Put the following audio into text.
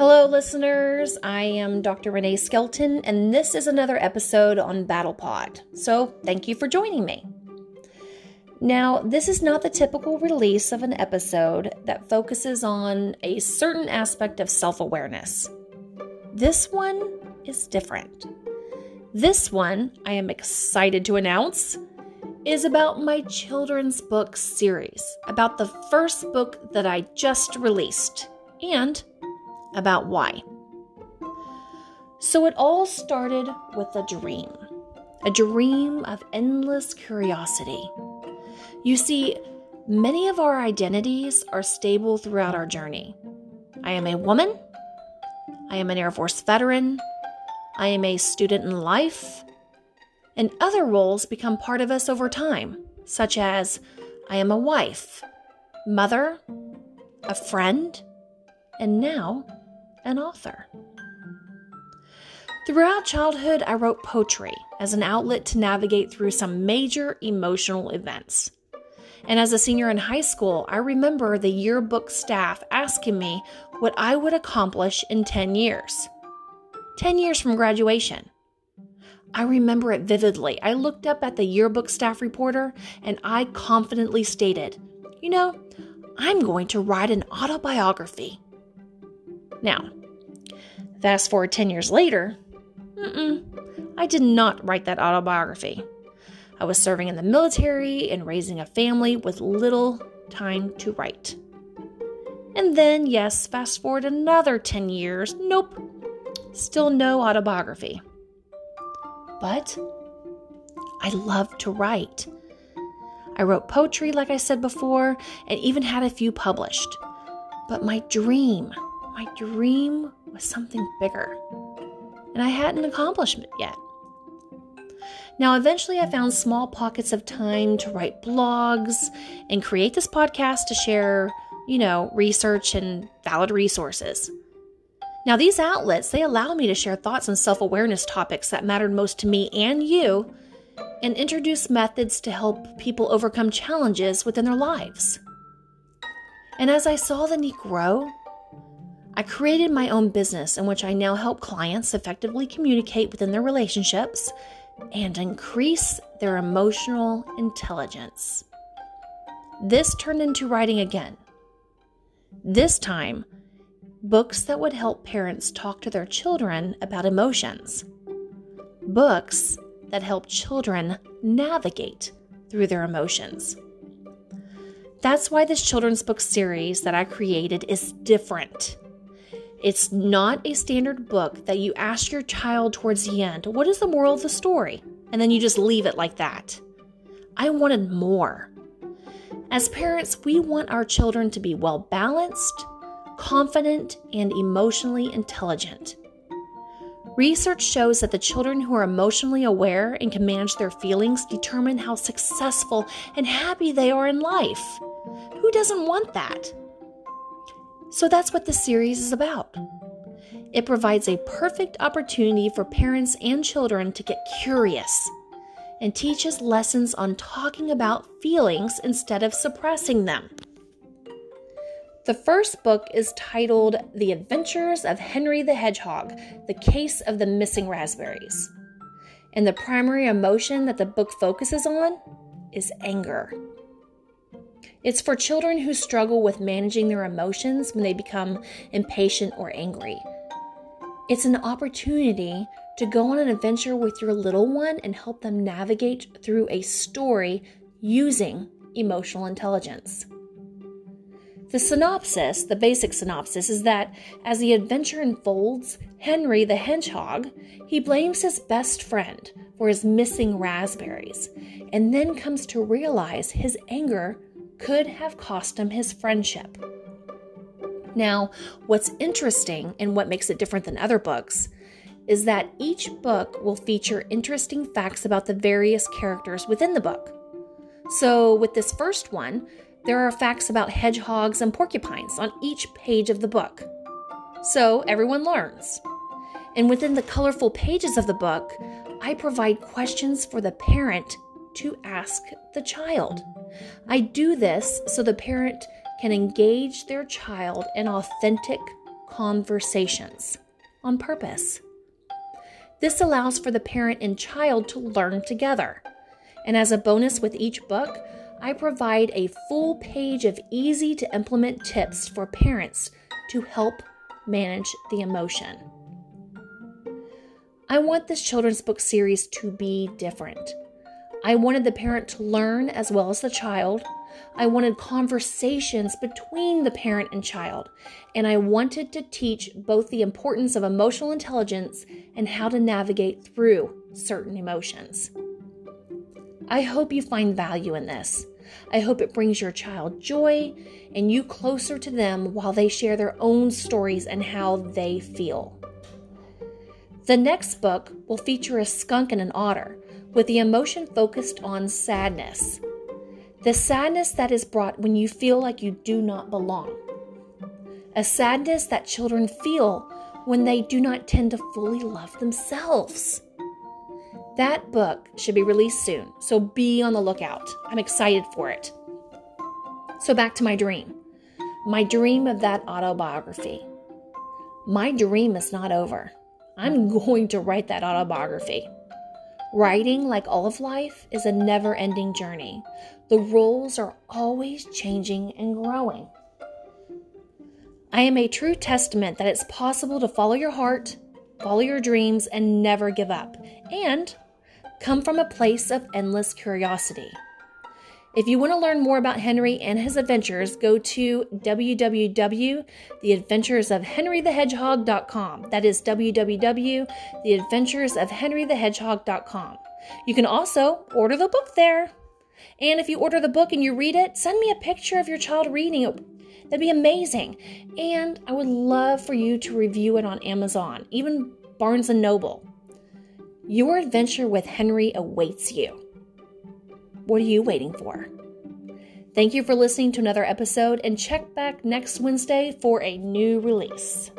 Hello, listeners. I am Dr. Renee Skelton, and this is another episode on BattlePod. So, thank you for joining me. Now, this is not the typical release of an episode that focuses on a certain aspect of self awareness. This one is different. This one, I am excited to announce, is about my children's book series, about the first book that I just released, and about why. So it all started with a dream, a dream of endless curiosity. You see, many of our identities are stable throughout our journey. I am a woman, I am an Air Force veteran, I am a student in life, and other roles become part of us over time, such as I am a wife, mother, a friend, and now an author. Throughout childhood, I wrote poetry as an outlet to navigate through some major emotional events. And as a senior in high school, I remember the yearbook staff asking me what I would accomplish in 10 years. 10 years from graduation. I remember it vividly. I looked up at the yearbook staff reporter and I confidently stated, You know, I'm going to write an autobiography. Now, fast forward 10 years later, I did not write that autobiography. I was serving in the military and raising a family with little time to write. And then, yes, fast forward another 10 years, nope, still no autobiography. But I love to write. I wrote poetry, like I said before, and even had a few published. But my dream, my dream was something bigger. And I hadn't accomplished yet. Now, eventually, I found small pockets of time to write blogs and create this podcast to share, you know, research and valid resources. Now, these outlets, they allow me to share thoughts on self-awareness topics that mattered most to me and you and introduce methods to help people overcome challenges within their lives. And as I saw the need grow, I created my own business in which I now help clients effectively communicate within their relationships and increase their emotional intelligence. This turned into writing again. This time, books that would help parents talk to their children about emotions, books that help children navigate through their emotions. That's why this children's book series that I created is different. It's not a standard book that you ask your child towards the end, What is the moral of the story? And then you just leave it like that. I wanted more. As parents, we want our children to be well balanced, confident, and emotionally intelligent. Research shows that the children who are emotionally aware and can manage their feelings determine how successful and happy they are in life. Who doesn't want that? So that's what this series is about. It provides a perfect opportunity for parents and children to get curious and teaches lessons on talking about feelings instead of suppressing them. The first book is titled The Adventures of Henry the Hedgehog The Case of the Missing Raspberries. And the primary emotion that the book focuses on is anger. It's for children who struggle with managing their emotions when they become impatient or angry. It's an opportunity to go on an adventure with your little one and help them navigate through a story using emotional intelligence. The synopsis, the basic synopsis, is that as the adventure unfolds, Henry the Hedgehog, he blames his best friend for his missing raspberries, and then comes to realize his anger could have cost him his friendship. Now, what's interesting and what makes it different than other books is that each book will feature interesting facts about the various characters within the book. So, with this first one, there are facts about hedgehogs and porcupines on each page of the book. So, everyone learns. And within the colorful pages of the book, I provide questions for the parent to ask the child. I do this so the parent can engage their child in authentic conversations on purpose. This allows for the parent and child to learn together. And as a bonus with each book, I provide a full page of easy to implement tips for parents to help manage the emotion. I want this children's book series to be different. I wanted the parent to learn as well as the child. I wanted conversations between the parent and child. And I wanted to teach both the importance of emotional intelligence and how to navigate through certain emotions. I hope you find value in this. I hope it brings your child joy and you closer to them while they share their own stories and how they feel. The next book will feature a skunk and an otter, with the emotion focused on sadness. The sadness that is brought when you feel like you do not belong. A sadness that children feel when they do not tend to fully love themselves. That book should be released soon, so be on the lookout. I'm excited for it. So, back to my dream my dream of that autobiography. My dream is not over. I'm going to write that autobiography. Writing, like all of life, is a never ending journey. The rules are always changing and growing. I am a true testament that it's possible to follow your heart, follow your dreams, and never give up, and come from a place of endless curiosity. If you want to learn more about Henry and his adventures, go to www.theadventuresofhenrythehedgehog.com. That is www.theadventuresofhenrythehedgehog.com. You can also order the book there. And if you order the book and you read it, send me a picture of your child reading it. That'd be amazing. And I would love for you to review it on Amazon, even Barnes and Noble. Your adventure with Henry awaits you. What are you waiting for? Thank you for listening to another episode and check back next Wednesday for a new release.